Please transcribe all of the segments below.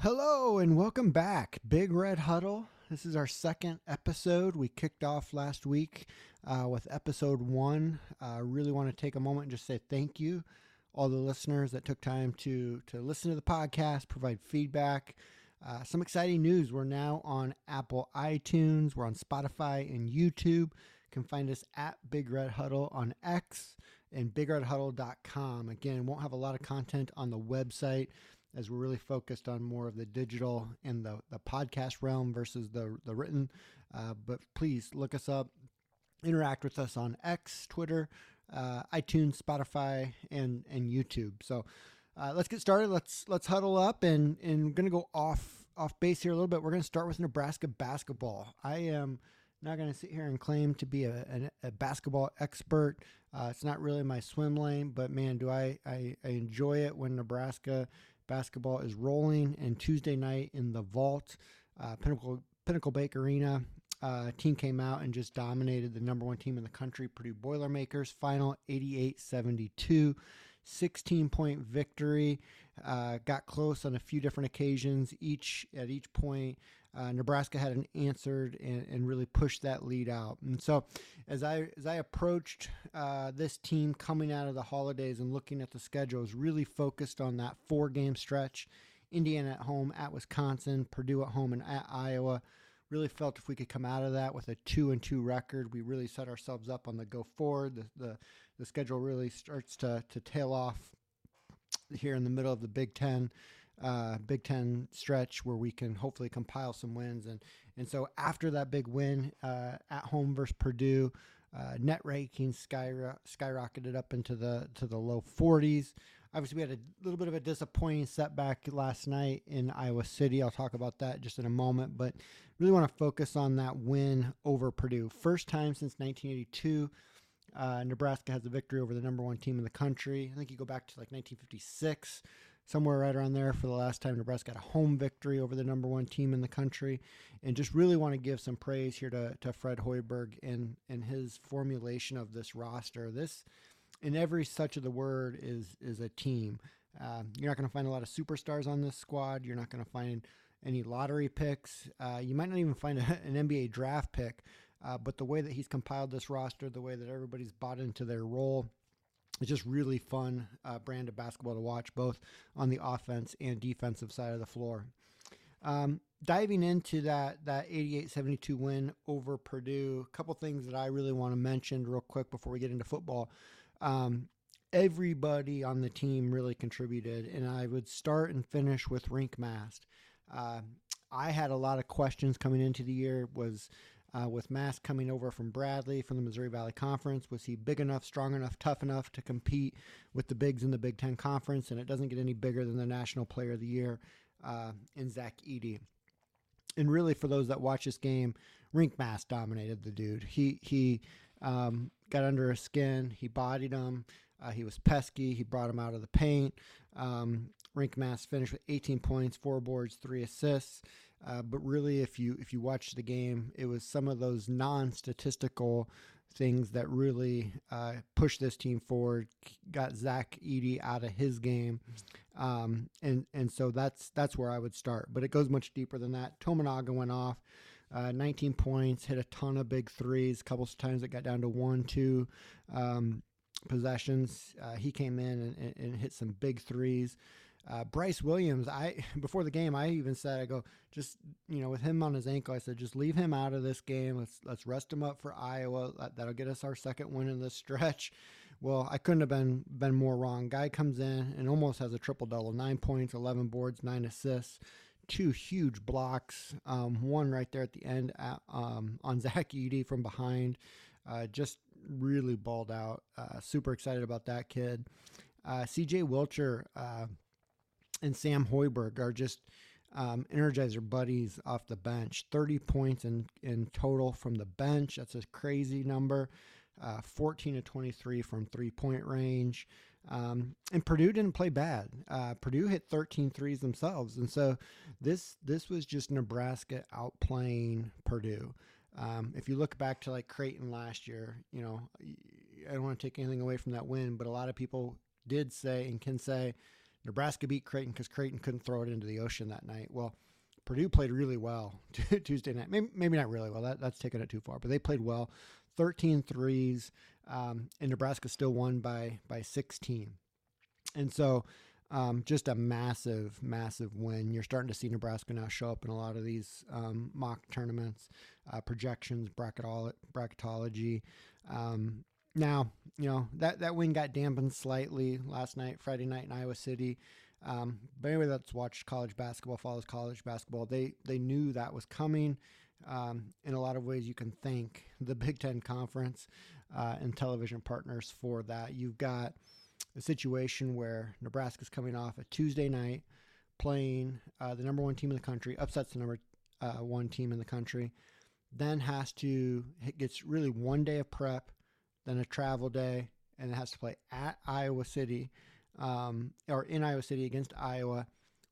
Hello and welcome back. Big Red Huddle. This is our second episode. We kicked off last week uh, with episode one. I uh, really want to take a moment and just say thank you, all the listeners that took time to to listen to the podcast, provide feedback. Uh, some exciting news. We're now on Apple iTunes. We're on Spotify and YouTube. You can find us at Big Red Huddle on X and BigRedHuddle.com. Again, won't have a lot of content on the website as we're really focused on more of the digital and the, the podcast realm versus the, the written. Uh, but please look us up, interact with us on X, Twitter, uh, iTunes, Spotify, and, and YouTube. So uh, let's get started. Let's let's huddle up and and going to go off off base here a little bit. We're going to start with Nebraska basketball. I am not going to sit here and claim to be a, a, a basketball expert. Uh, it's not really my swim lane, but man, do I, I, I enjoy it when Nebraska basketball is rolling. And Tuesday night in the vault, uh, Pinnacle Pinnacle Bank Arena, uh, team came out and just dominated the number one team in the country, Purdue Boilermakers. Final 88 72. 16 point victory. Uh, got close on a few different occasions. Each at each point, uh, Nebraska had an answered and, and, really pushed that lead out. And so, as I as I approached uh, this team coming out of the holidays and looking at the schedule, was really focused on that four game stretch: Indiana at home, at Wisconsin, Purdue at home, and at Iowa. Really felt if we could come out of that with a two and two record, we really set ourselves up on the go forward. The the, the schedule really starts to to tail off here in the middle of the Big Ten uh, Big Ten stretch where we can hopefully compile some wins. And and so after that big win uh, at home versus Purdue, uh, net rankings skyro- skyrocketed up into the to the low 40s. Obviously, we had a little bit of a disappointing setback last night in Iowa City. I'll talk about that just in a moment, but really want to focus on that win over Purdue. First time since 1982. Uh, Nebraska has a victory over the number one team in the country. I think you go back to like 1956 somewhere right around there for the last time Nebraska got a home victory over the number one team in the country. And just really want to give some praise here to, to Fred Hoiberg and, and his formulation of this roster. This, in every such of the word, is, is a team. Uh, you're not going to find a lot of superstars on this squad. You're not going to find any lottery picks. Uh, you might not even find a, an NBA draft pick. Uh, but the way that he's compiled this roster, the way that everybody's bought into their role, it's just really fun uh, brand of basketball to watch, both on the offense and defensive side of the floor. Um, diving into that that 88-72 win over Purdue, a couple things that I really want to mention real quick before we get into football. Um, everybody on the team really contributed, and I would start and finish with Rienk Mast. Uh, I had a lot of questions coming into the year. Was uh, with Mast coming over from Bradley from the Missouri Valley Conference. Was he big enough, strong enough, tough enough to compete with the bigs in the Big Ten Conference? And it doesn't get any bigger than the National Player of the Year uh, in Zach Edey. And really, for those that watch this game, Rienk Mast dominated the dude. He he um, got under his skin. He bodied him. Uh, he was pesky. He brought him out of the paint. Um, Rienk Mast finished with 18 points, four boards, three assists. Uh, but really, if you if you watch the game, it was some of those non-statistical things that really uh, pushed this team forward, got Zach Edey out of his game, um, and and so that's that's where I would start. But it goes much deeper than that. Tominaga went off. Uh, 19 points, hit a ton of big threes. A couple of times it got down to one, two um, possessions. Uh, he came in and, and, hit some big threes. Uh, Bryce Williams, I before the game, I even said, I go, just you know, with him on his ankle, I said, just leave him out of this game. Let's let's rest him up for Iowa. That, will get us our second win in this stretch. Well, I couldn't have been been more wrong. Guy comes in and almost has a triple double: nine points, eleven boards, nine assists, two huge blocks, um, one right there at the end at, um, on Zach Edey from behind. Uh, just really balled out. Uh, super excited about that kid. Uh, CJ Wilcher uh, and Sam Hoiberg are just um, Energizer buddies off the bench. 30 points in, in total from the bench. That's a crazy number. Uh, 14 to 23 from three point range. Um, and Purdue didn't play bad. Uh, Purdue hit 13 threes themselves. And so this this was just Nebraska outplaying Purdue. Um, if you look back to like Creighton last year, you know, I don't want to take anything away from that win, but a lot of people did say and can say Nebraska beat Creighton because Creighton couldn't throw it into the ocean that night. Well, Purdue played really well Tuesday night. Maybe, maybe not really well. That, that's taking it too far, but they played well. 13 threes, um, and Nebraska still won by by 16. And so, um, just a massive, massive win. You're starting to see Nebraska now show up in a lot of these um, mock tournaments, uh, projections, bracketology. Um, now, you know that that win got dampened slightly last night, Friday night in Iowa City. Um, but anyway, that's watched college basketball, follows college basketball. They they knew that was coming. Um, in a lot of ways, you can thank the Big Ten Conference uh, and television partners for that. You've got a situation where Nebraska's coming off a Tuesday night playing uh, the number one team in the country, upsets the number uh, one team in the country, then has to gets really one day of prep, then a travel day, and it has to play at Iowa City um, or in Iowa City against Iowa,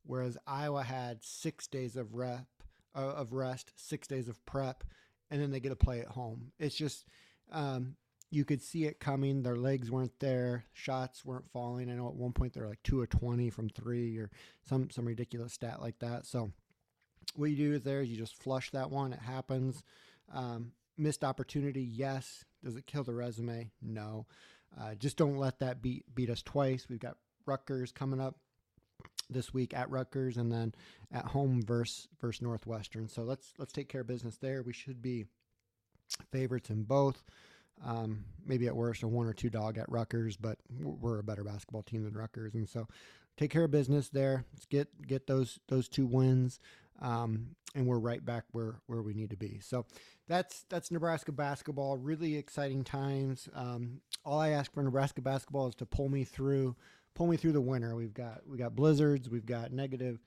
whereas Iowa had six days of rep uh, of rest, six days of prep, and then they get to play at home. It's just um, you could see it coming. Their legs weren't there, shots weren't falling. I know at one point they're like two or twenty from three or some some ridiculous stat like that. So what you do is there is you just flush that one. It happens. Um, missed opportunity, yes. Does it kill the resume? No. Uh, just don't let that beat beat us twice. We've got Rutgers coming up this week at Rutgers, and then at home versus versus Northwestern. So let's let's take care of business there. We should be favorites in both. Um, maybe at worst a one or two dog at Rutgers, but we're a better basketball team than Rutgers, and so take care of business there. Let's get get those those two wins, um, and we're right back where where we need to be. So that's that's Nebraska basketball. Really exciting times. Um, all I ask for Nebraska basketball is to pull me through pull me through the winter. We've got we got blizzards, we've got negative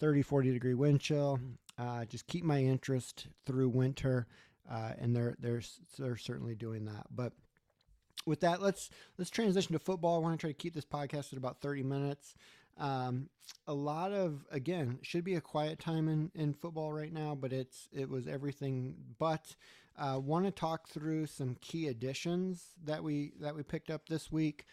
30, 40 degree wind chill. Uh, just keep my interest through winter, uh, and they're they're they're certainly doing that. But with that, let's let's transition to football. I want to try to keep this podcast at about 30 minutes. Um, a lot of again should be a quiet time in, in football right now, but it's it was everything but. Uh, want to talk through some key additions that we that we picked up this week.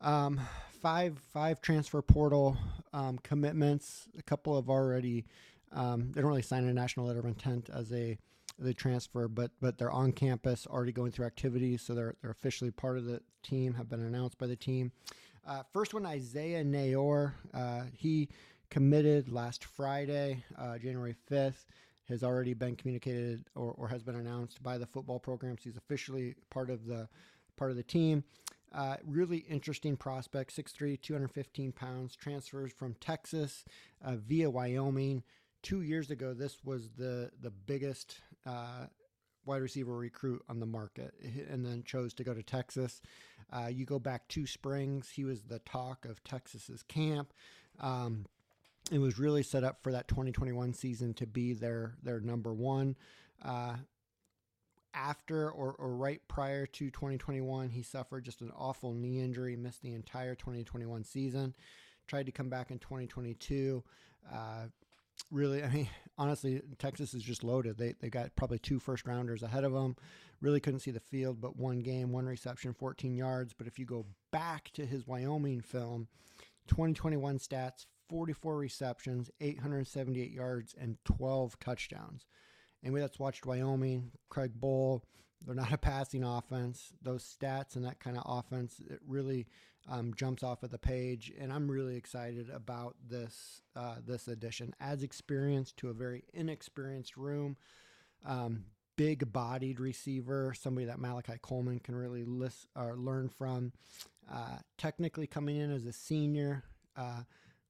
Um, five five transfer portal um, commitments. A couple have already. Um, they don't really sign a national letter of intent as a the transfer, but but they're on campus already going through activities, so they're they're officially part of the team. Have been announced by the team. Uh, first one, Isaiah Neyor. Uh, he committed last Friday, uh, January 5th. Has already been communicated or, or has been announced by the football programs. He's officially part of the part of the team. Uh, really interesting prospect, 6'3, 215 pounds, transfers from Texas uh, via Wyoming. Two years ago, this was the, the biggest uh, wide receiver recruit on the market and then chose to go to Texas. Uh, you go back two springs, he was the talk of Texas's camp. Um, it was really set up for that 2021 season to be their their number one. Uh, after or, or right prior to 2021, he suffered just an awful knee injury, missed the entire 2021 season. Tried to come back in 2022. Uh, really, I mean, honestly, Texas is just loaded. They they got probably two first rounders ahead of them. Really couldn't see the field, but one game, one reception, 14 yards. But if you go back to his Wyoming film, 2021 stats: 44 receptions, 878 yards, and 12 touchdowns. Anybody that's watched Wyoming, Craig Bohl, they're not a passing offense. Those stats and that kind of offense, it really um, jumps off of the page, and I'm really excited about this uh, this addition. Adds experience to a very inexperienced room. Um, big bodied receiver, somebody that Malachi Coleman can really list, or learn from. Uh, technically coming in as a senior. Uh,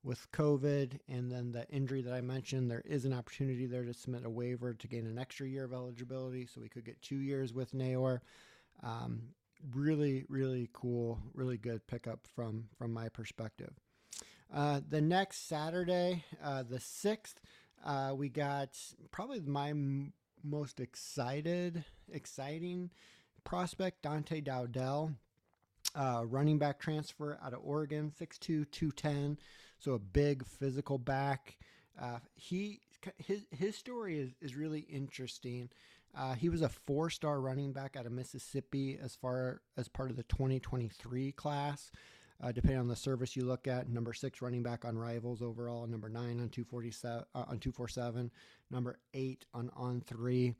with COVID and then the injury that I mentioned, there is an opportunity there to submit a waiver to gain an extra year of eligibility. So we could get two years with Neyor. Um, really, really cool, really good pickup from from my perspective. Uh, the next Saturday, uh, the sixth, uh, we got probably my m- most excited, exciting prospect, Dante Dowdell, uh, running back transfer out of Oregon, 6'2", 210 so a big physical back. Uh, he his his story is is really interesting. Uh, he was a four-star running back out of Mississippi as far as part of the 2023 class. Uh, depending on the service you look at, number six running back on Rivals overall, number nine on 247 uh, on 247, number eight on on three.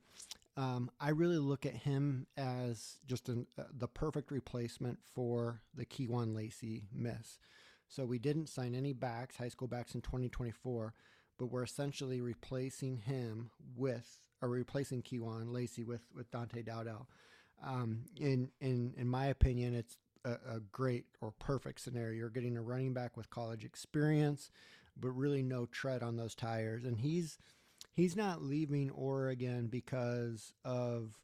Um, I really look at him as just an, uh, the perfect replacement for the Keyjuan Lacy miss. So we didn't sign any backs, high school backs in 2024, but we're essentially replacing him with, or replacing Keyjuan Lacy with with Dante Dowdell. Um, in in in my opinion, it's a, a great or perfect scenario. You're getting a running back with college experience, but really no tread on those tires, and he's he's not leaving Oregon because of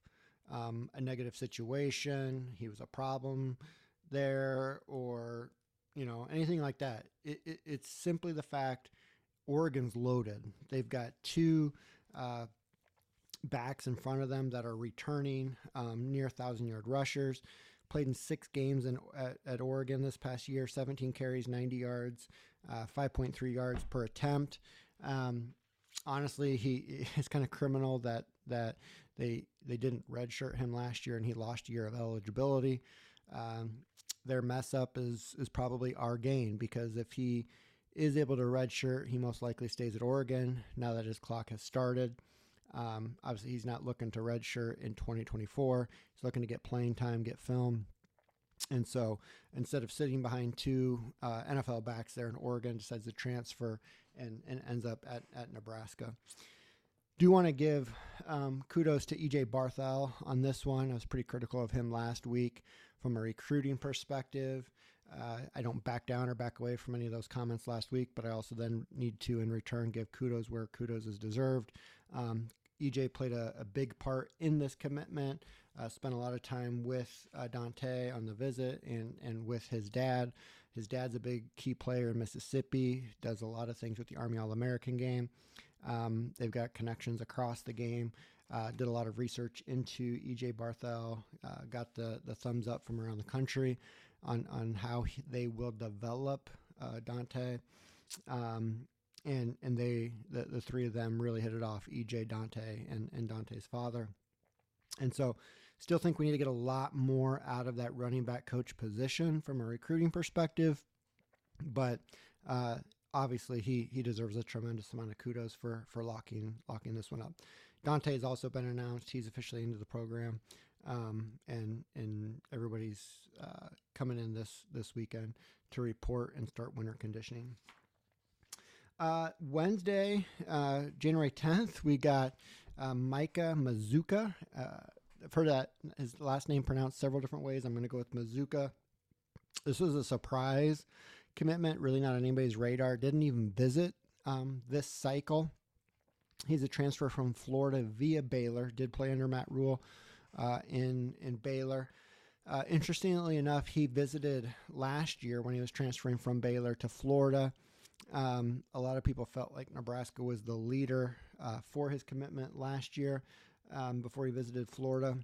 um, a negative situation. He was a problem there, or you know anything like that. It, it, it's simply the fact Oregon's loaded. They've got two uh, backs in front of them that are returning um, near thousand yard rushers. Played in six games in, at, at, Oregon this past year, 17 carries, 90 yards, uh, 5.3 yards per attempt. Um, honestly, he it's kind of criminal that that they they didn't redshirt him last year and he lost a year of eligibility. Um, their mess up is is probably our gain because if he is able to redshirt, he most likely stays at Oregon now that his clock has started. Um, obviously, he's not looking to redshirt in 2024. He's looking to get playing time, get film. And so instead of sitting behind two uh, NFL backs there in Oregon, decides to transfer and, and ends up at, at Nebraska. Do want to give um, kudos to EJ Barthel on this one. I was pretty critical of him last week from a recruiting perspective. Uh, I don't back down or back away from any of those comments last week, but I also then need to, in return, give kudos where kudos is deserved. Um, EJ played a, a, big part in this commitment. Uh, spent a lot of time with uh, Dante on the visit and and with his dad. His dad's a big key player in Mississippi. Does a lot of things with the Army All American game. Um, they've got connections across the game. Uh, did a lot of research into EJ Barthel. Uh, got the the thumbs up from around the country on on how he, they will develop uh, Dante. Um, and and they the, the three of them really hit it off ej dante and, and dante's father. And so still think we need to get a lot more out of that running back coach position from a recruiting perspective but uh, obviously he he deserves a tremendous amount of kudos for for locking locking this one up. Dante has also been announced. He's officially into the program um, and and everybody's uh, coming in this this weekend to report and start winter conditioning uh, Wednesday, uh, January 10th, we got uh, Micah Mazzccua. Uh, I've heard that his last name pronounced several different ways. I'm going to go with Mazzccua. This was a surprise commitment, really not on anybody's radar. Didn't even visit um, this cycle. He's a transfer from Florida via Baylor. Did play under Matt Rhule uh, in in Baylor. Uh, interestingly enough, he visited last year when he was transferring from Baylor to Florida. Um, a lot of people felt like Nebraska was the leader uh, for his commitment last year um, before he visited Florida.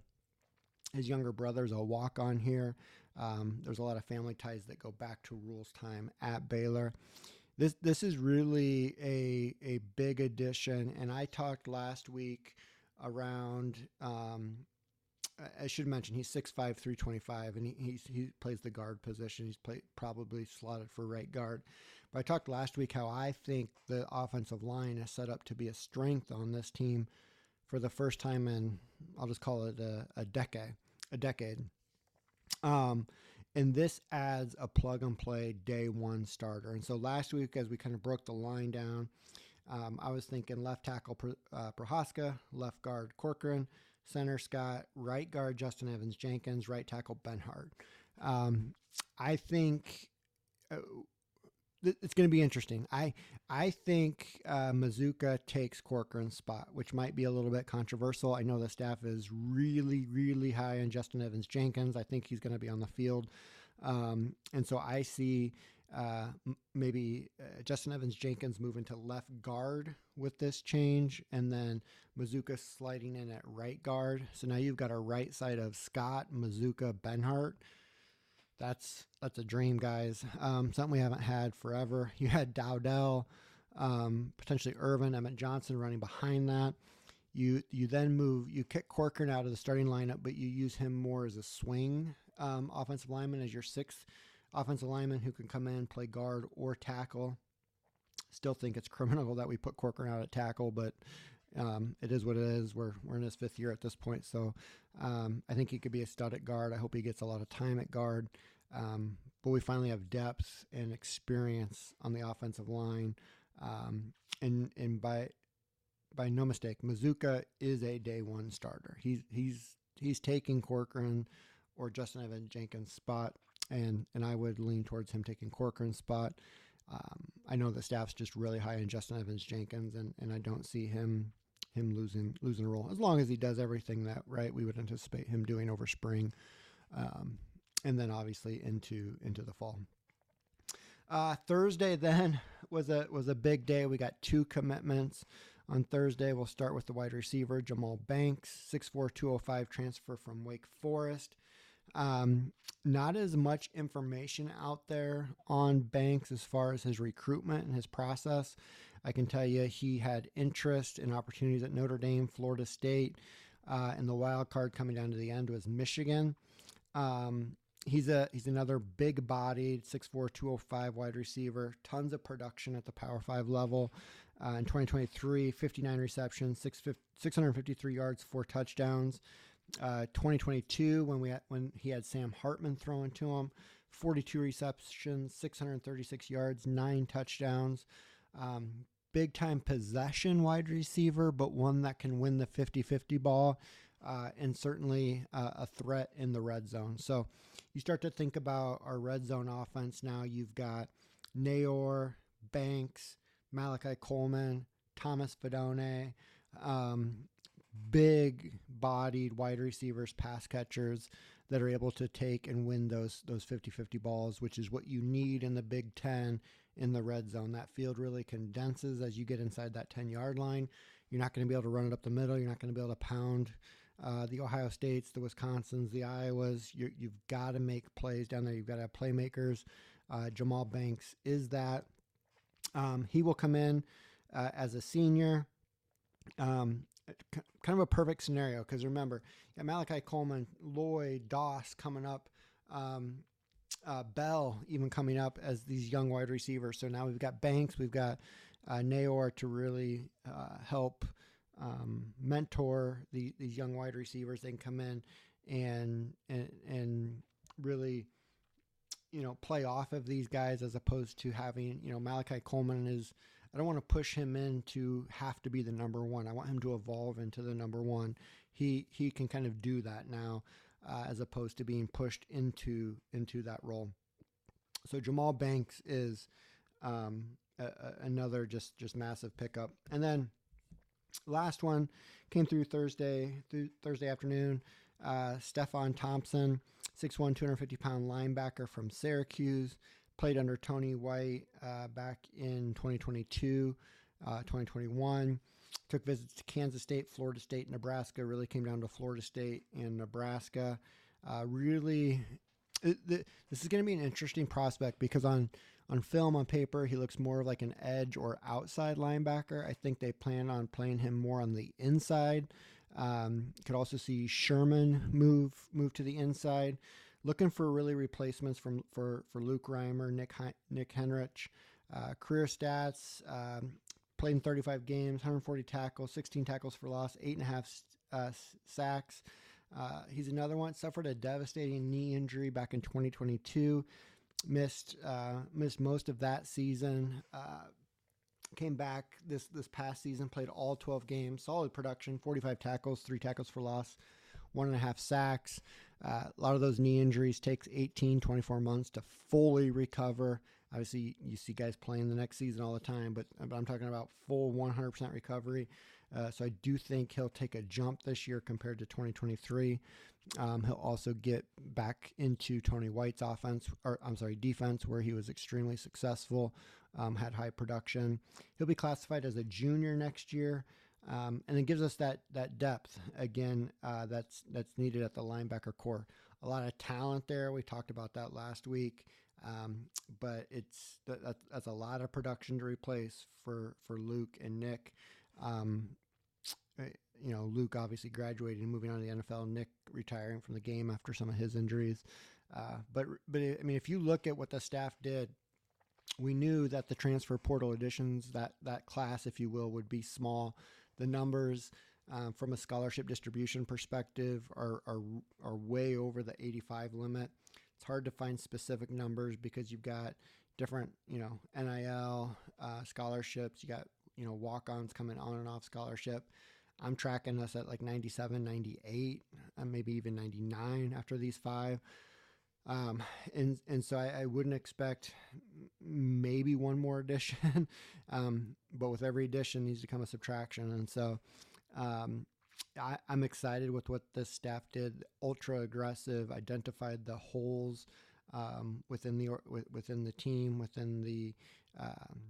His younger brother's a walk on here. Um, there's a lot of family ties that go back to Rhule's time at Baylor. This this is really a a big addition, and I talked last week around. Um, I should mention he's 6'5", 325, and he he plays the guard position. He's play, probably slotted for right guard. But I talked last week how I think the offensive line is set up to be a strength on this team for the first time in I'll just call it a, a decade. A decade. Um, and this adds a plug and play day one starter. And so last week, as we kind of broke the line down, um, I was thinking left tackle uh, Prochazka, left guard Corcoran, center Scott, right guard Justin Evans Jenkins, right tackle Benhart. Um, I think uh, it's going to be interesting. I I think uh, Mazzccua takes Corcoran's spot, which might be a little bit controversial. I know the staff is really really high on Justin Evans Jenkins. I think he's going to be on the field, um, and so I see uh, maybe uh, Justin Evans Jenkins moving to left guard with this change, and then Mazzccua sliding in at right guard. So now you've got a right side of Scott Mazzccua Benhart that's that's a dream, guys. Um, something we haven't had forever. You had Dowdell, um, potentially Ervin, Emmett Johnson running behind that. You you then move you kick Corcoran out of the starting lineup, but you use him more as a swing um, offensive lineman as your sixth offensive lineman who can come in play guard or tackle. Still think it's criminal that we put Corcoran out at tackle, but um, it is what it is. We're we're in his fifth year at this point, so um, I think he could be a stud at guard. I hope he gets a lot of time at guard. Um, but we finally have depth and experience on the offensive line, um, and and by by no mistake, Mazzccua is a day one starter. He's he's he's taking Corcoran or Justin Evans Jenkins' spot, and and I would lean towards him taking Corcoran's spot. Um, I know the staff's just really high on Justin Evans Jenkins, and, and I don't see him him losing losing a role as long as he does everything that right we would anticipate him doing over spring, um, and then obviously into into the fall. Uh, Thursday then was a was a big day. We got two commitments on Thursday. We'll start with the wide receiver Jamal Banks, six four two zero five transfer from Wake Forest. Um, not as much information out there on Banks as far as his recruitment and his process. I can tell you he had interest in opportunities at Notre Dame, Florida State, uh, and the wild card coming down to the end was Michigan. Um, he's a he's another big bodied 6'4 205 wide receiver tons of production at the power 5 level. Uh, in 2023 59 receptions 653 yards four touchdowns. Uh, 2022 when we had, when he had Sam Hartman throwing to him 42 receptions 636 yards nine touchdowns. Um, big time possession wide receiver, but one that can win the 50 50 ball uh, and certainly uh, a threat in the red zone. So you start to think about our red zone offense now. You've got Neyor, Banks, Malachi Coleman, Thomas Fidone, um, big bodied wide receivers, pass catchers that are able to take and win those those 50-50 balls, which is what you need in the Big 10 in the red zone. That field really condenses as you get inside that 10 yard line. You're not going to be able to run it up the middle. You're not going to be able to pound uh, the Ohio States, the Wisconsins, the Iowas. you have got to make plays down there. You've got to have playmakers. Uh, Jamal Banks is that. Um, he will come in uh, as a senior. Um, kind of a perfect scenario because remember, Malachi Coleman, Lloyd, Doss coming up. Um, uh, Bell even coming up as these young wide receivers. So now we've got Banks, we've got uh, Neyor to really uh, help um, mentor the, these young wide receivers. They can come in and and and really you know play off of these guys as opposed to having you know Malachi Coleman is. I don't want to push him in to have to be the number one. I want him to evolve into the number one. He he can kind of do that now uh, as opposed to being pushed into into that role. So Jamal Banks is um, a, a, another just just massive pickup. And then last one came through Thursday through Thursday afternoon. Uh, Stefon Thompson, 6'1", 250 pound linebacker from Syracuse, played under Tony White uh, back in 2022, uh, 2021 took visits to Kansas State, Florida State, Nebraska. Really came down to Florida State and Nebraska. Uh, really, it, this is going to be an interesting prospect because on on film, on paper, he looks more of like an edge or outside linebacker. I think they plan on playing him more on the inside. Um, could also see Sherman move move to the inside. Looking for really replacements from for for Luke Reimer, Nick Nick Henrich. Uh, career stats: um, played in 35 games, 140 tackles, 16 tackles for loss, eight and a half uh, sacks. Uh, he's another one. Suffered a devastating knee injury back in 2022. Missed uh, missed most of that season. Uh, came back this this past season. Played all 12 games. Solid production. 45 tackles, three tackles for loss, one and a half sacks. Uh, a lot of those knee injuries takes 18, 24 months to fully recover. Obviously, you see guys playing the next season all the time, but, but I'm talking about full 100% recovery. Uh, so I do think he'll take a jump this year compared to 2023. Um, he'll also get back into Tony White's offense, or I'm sorry, defense, where he was extremely successful, um, had high production. He'll be classified as a junior next year. Um, and it gives us that that depth again uh, that's that's needed at the linebacker corps. A lot of talent there. We talked about that last week. Um, but it's that, that's a lot of production to replace for for Luke and Nick. Um, you know, Luke obviously graduating and moving on to the NFL, Nick retiring from the game after some of his injuries. Uh, but but I mean, if you look at what the staff did, we knew that the transfer portal additions that that class, if you will, would be small. The numbers um, from a scholarship distribution perspective are, are are way over the 85 limit. It's hard to find specific numbers because you've got different, you know, NIL uh, scholarships. You got you know walk-ons coming on and off scholarship. I'm tracking us at like 97, 98, and uh, maybe even 99 after these five. Um, and and so I, I, wouldn't expect maybe one more addition, um, but with every addition needs to come a subtraction, and so um, I, am excited with what this staff did. Ultra aggressive, identified the holes um, within the within the team, within the um,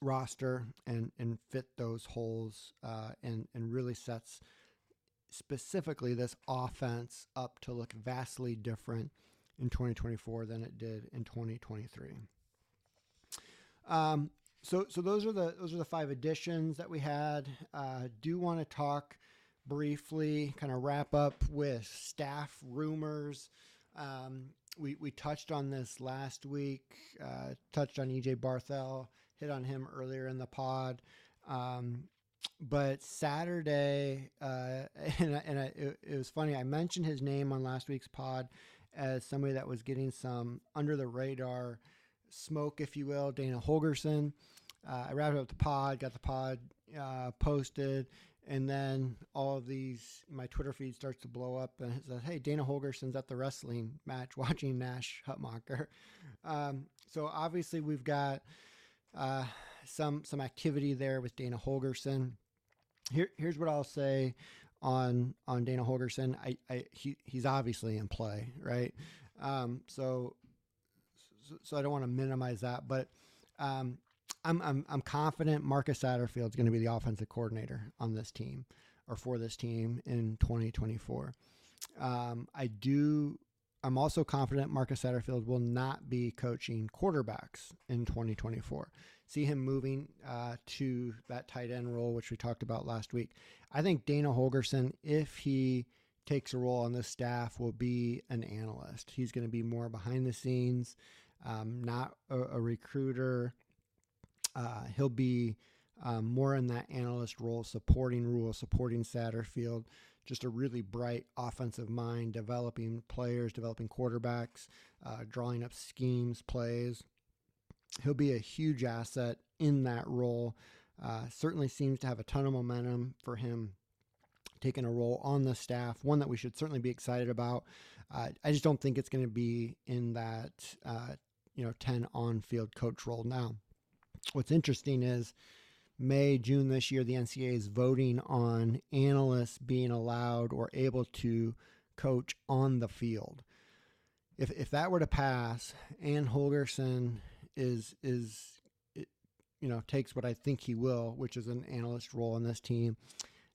roster, and and fit those holes, uh, and and really sets specifically this offense up to look vastly different in 2024 than it did in 2023. Um, so, so those are the those are the five additions that we had. Uh, do want to talk briefly, kind of wrap up with staff rumors. Um, we we touched on this last week. Uh, touched on EJ Barthel, hit on him earlier in the pod. Um, but Saturday, uh, and, and I, it, it, was funny. I mentioned his name on last week's pod, as somebody that was getting some under the radar smoke, if you will. Dana Holgorsen. Uh, I wrapped up the pod, got the pod uh, posted, and then all of these, my Twitter feed starts to blow up and it says, Hey, Dana Holgorsen's at the wrestling match watching Nash Hutmacher. Um, so obviously, we've got uh, some some activity there with Dana Holgorsen. Here, here's what I'll say on on Dana Holgorsen. I, I he, he's obviously in play, right? Um, so, so, so I don't want to minimize that, but um, I'm I'm I'm confident Marcus Satterfield is going to be the offensive coordinator on this team or for this team in 2024. Um, I do. I'm also confident Marcus Satterfield will not be coaching quarterbacks in 2024 see him moving uh, to that tight end role, which we talked about last week. I think Dana Holgorsen, if he takes a role on this staff, will be an analyst. He's going to be more behind the scenes, um, not a, a recruiter. Uh, he'll be um, more in that analyst role, supporting Rhule, supporting Satterfield. Just a really bright offensive mind, developing players, developing quarterbacks, uh, drawing up schemes, plays he'll be a huge asset in that role. Uh, certainly seems to have a ton of momentum for him taking a role on the staff, one that we should certainly be excited about. Uh, I just don't think it's going to be in that uh, you know 10 on field coach role. Now, what's interesting is May, June this year, the NCAA is voting on analysts being allowed or able to coach on the field. If, if that were to pass, Ann Holgorsen is is you know takes what I think he will, which is an analyst role in this team.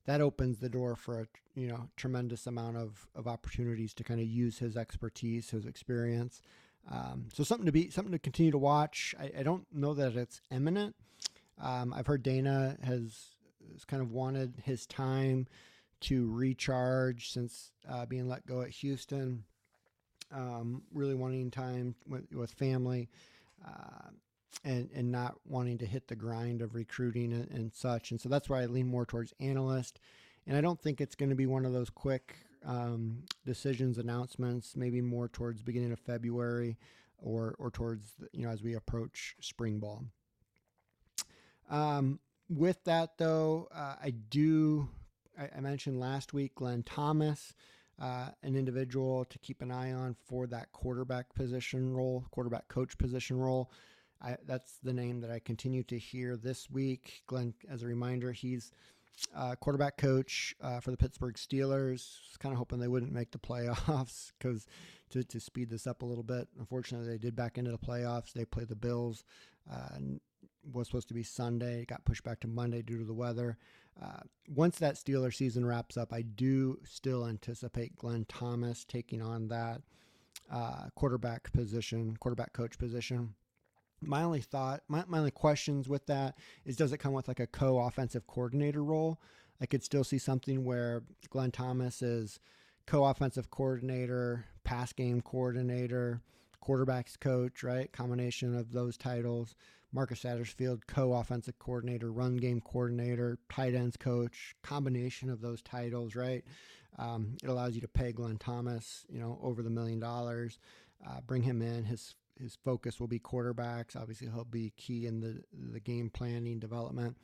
That opens the door for a you know tremendous amount of of opportunities to kind of use his expertise, his experience. Um, so something to be something to continue to watch. I, I don't know that it's imminent. Um, I've heard Dana has, has kind of wanted his time to recharge since uh, being let go at Houston. Um, really wanting time with, with family uh, and and not wanting to hit the grind of recruiting and, and, such. And so that's why I lean more towards analyst. And I don't think it's going to be one of those quick um, decisions announcements. Maybe more towards beginning of February, or or towards you know as we approach spring ball. Um, with that though, uh, I do. I, I mentioned last week Glenn Thomas uh, an individual to keep an eye on for that quarterback position role, quarterback coach position role. I, that's the name that I continue to hear this week. Glenn, as a reminder, he's uh, quarterback coach uh, for the Pittsburgh Steelers. Kind of hoping they wouldn't make the playoffs because to, to speed this up a little bit. Unfortunately, they did back into the playoffs. They play the Bills. Uh, was supposed to be Sunday. It got pushed back to Monday due to the weather. Uh, once that Steeler season wraps up, I do still anticipate Glenn Thomas taking on that uh, quarterback position, quarterback coach position. My only thought, my, my only questions with that is does it come with like a co offensive coordinator role? I could still see something where Glenn Thomas is co-offensive coordinator, pass game coordinator, quarterbacks coach, right? Combination of those titles. Marcus Satterfield, co-offensive coordinator, run game coordinator, tight ends coach, combination of those titles, right? Um, it allows you to pay Glenn Thomas, you know, over the million dollars, uh, bring him in. His his focus will be quarterbacks. Obviously, he'll be key in the the game planning development.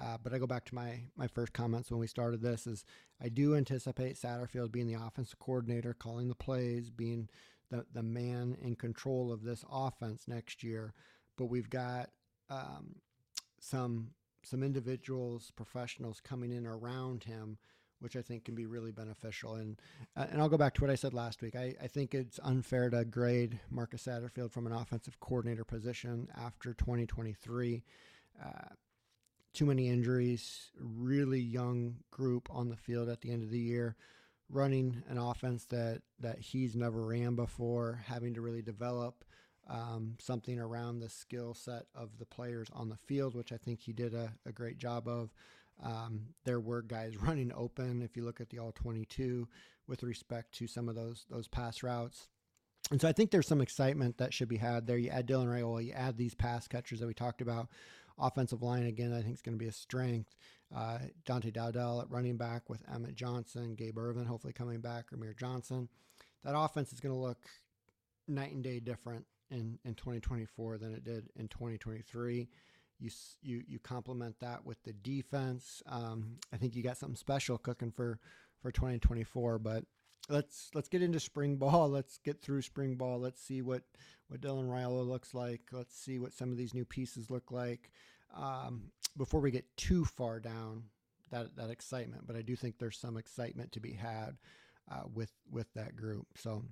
Uh, but I go back to my my first comments when we started this is I do anticipate Satterfield being the offensive coordinator, calling the plays, being the the man in control of this offense next year. But we've got um, some some individuals, professionals coming in around him, which I think can be really beneficial. And uh, and I'll go back to what I said last week. I, I think it's unfair to grade Marcus Satterfield from an offensive coordinator position after 2023. Uh, too many injuries, really young group on the field at the end of the year, running an offense that that he's never ran before, having to really develop um, something around the skill set of the players on the field, which I think he did a, a great job of. Um, there were guys running open. If you look at the all 22 with respect to some of those those pass routes. And so I think there's some excitement that should be had there. You add Dylan Raiola, you add these pass catchers that we talked about offensive line again, I think is going to be a strength. Uh, Dante Dowdell at running back with Emmett Johnson, Gabe Ervin hopefully coming back, Rahmir Johnson. That offense is going to look night and day different in, in 2024 than it did in 2023. You you you complement that with the defense. Um, I think you got something special cooking for for 2024. But let's let's get into spring ball. Let's get through spring ball. Let's see what what Dylan Raiola looks like. Let's see what some of these new pieces look like um, before we get too far down that that excitement. But I do think there's some excitement to be had uh, with with that group. So.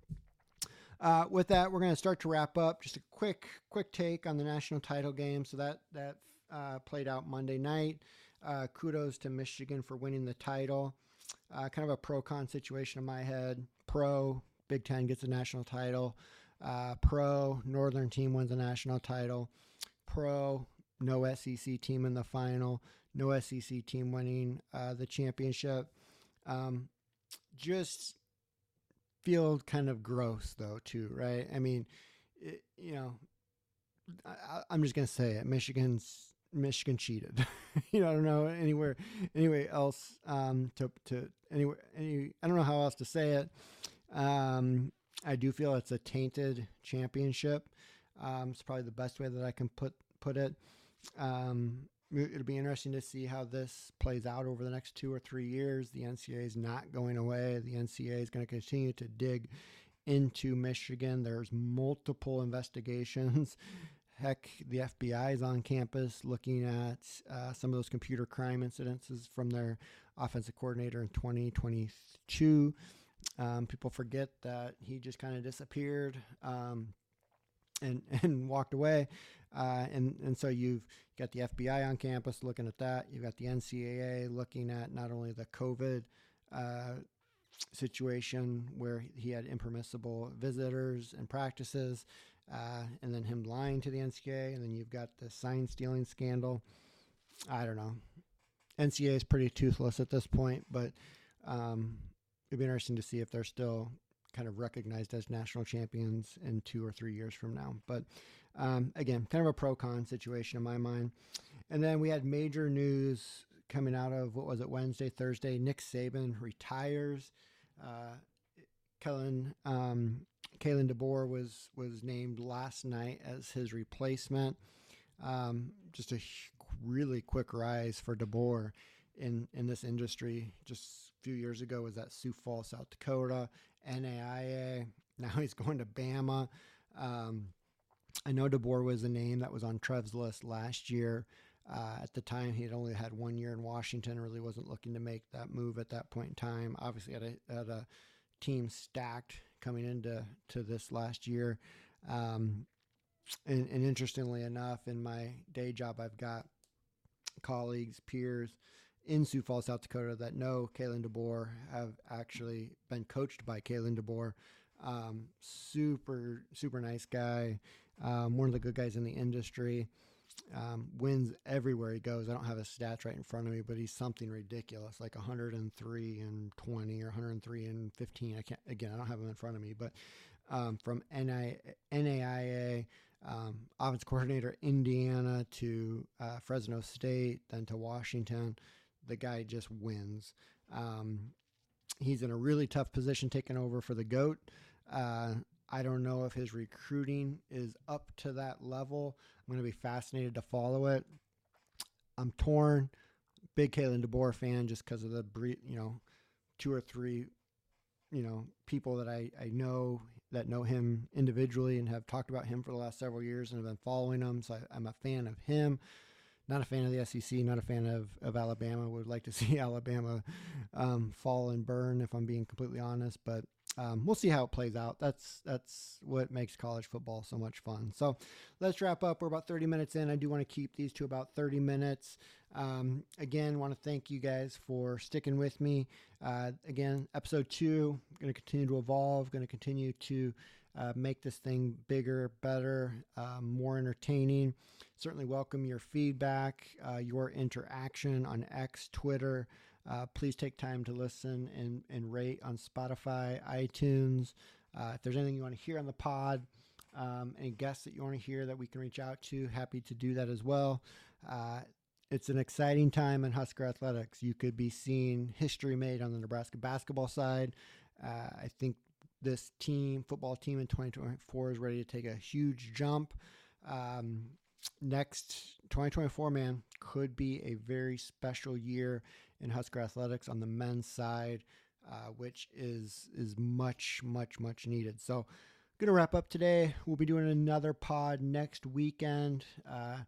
Uh, with that, we're going to start to wrap up. Just a quick, quick take on the national title game. So that that uh, played out Monday night. Uh, kudos to Michigan for winning the title. Uh, kind of a pro con situation in my head. Pro, Big Ten gets a national title. Uh, pro, Northern team wins a national title. Pro, no SEC team in the final. No SEC team winning uh, the championship. Um, just feel kind of gross though too, right? I mean, it, you know, I, am just gonna say it. Michigan's Michigan cheated. you know, I don't know anywhere, anyway else um, to to anywhere. Any, I don't know how else to say it. Um, I do feel it's a tainted championship. Um, it's probably the best way that I can put put it. Um, it'll be interesting to see how this plays out over the next two or three years. The NCAA is not going away. The NCAA is going to continue to dig into Michigan. There's multiple investigations Heck, the FBI is on campus looking at uh, some of those computer crime incidences from their offensive coordinator in 2022. Um, people forget that he just kind of disappeared um, and and walked away, uh, and and so you've got the FBI on campus looking at that. You've got the NCAA looking at not only the COVID. Uh, situation where he had impermissible visitors and practices, uh, and then him lying to the NCAA, and then you've got the sign stealing scandal. I don't know. NCAA is pretty toothless at this point, but um, it'd be interesting to see if they're still kind of recognized as national champions in two or three years from now. But um, again, kind of a pro con situation in my mind. And then we had major news coming out of what was it, Wednesday, Thursday? Nick Saban retires. Uh, Kellen um, Kalen DeBoer was was named last night as his replacement. Um, just a really quick rise for DeBoer in in this industry. Just a few years ago was at Sioux Falls, South Dakota, NAIA. Now he's going to Bama. Um, I know DeBoer was a name that was on Trev's list last year. Uh, at the time, he had only had one year in Washington. Really wasn't looking to make that move at that point in time. Obviously, had a, had a team stacked coming into to this last year. Um, and, and interestingly enough, in my day job, I've got colleagues, peers in Sioux Falls, South Dakota that know Kalen DeBoer, have actually been coached by Kalen DeBoer. Um, super, super nice guy. Um, one of the good guys in the industry. Um, wins everywhere he goes. I don't have his stats right in front of me, but he's something ridiculous, like 103 and 20 or 103 and 15. I can't again. I don't have him in front of me, but um, from NI, NAIA, um, offense coordinator Indiana to uh, Fresno State, then to Washington, the guy just wins. Um, he's in a really tough position taking over for the goat. Uh, I don't know if his recruiting is up to that level. I'm going to be fascinated to follow it. I'm torn. Big Kalen DeBoer fan just because of the you know two or three you know people that I, I know that know him individually and have talked about him for the last several years and have been following him. So I, am a fan of him. Not a fan of the SEC. Not a fan of, of Alabama. Would like to see Alabama um, fall and burn if I'm being completely honest. But um, we'll see how it plays out. That's that's what makes college football so much fun. So let's wrap up. We're about 30 minutes in. I do want to keep these to about 30 minutes. Um, again, want to thank you guys for sticking with me. Uh, again, episode two, going to continue to evolve. Going to continue to uh, make this thing bigger, better, um, more entertaining. Certainly welcome your feedback, uh, your interaction on X, Twitter. Uh, please take time to listen and, and rate on Spotify, iTunes. Uh, if there's anything you want to hear on the pod, um, any guests that you want to hear that we can reach out to, happy to do that as well. Uh, it's an exciting time in Husker athletics. You could be seeing history made on the Nebraska basketball side. Uh, I think this team, football team in 2024, is ready to take a huge jump. Um, next 2024, man, could be a very special year in Husker athletics on the men's side, uh, which is is much much much needed. So, gonna wrap up today. We'll be doing another pod next weekend. Uh,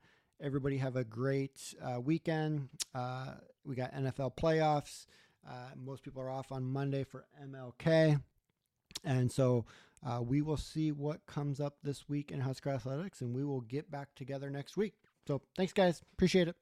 everybody have a great uh, weekend. Uh, we got NFL playoffs. Uh, most people are off on Monday for MLK, and so. Uh, we will see what comes up this week in Husker Athletics, and we will get back together next week. So, thanks, guys. Appreciate it.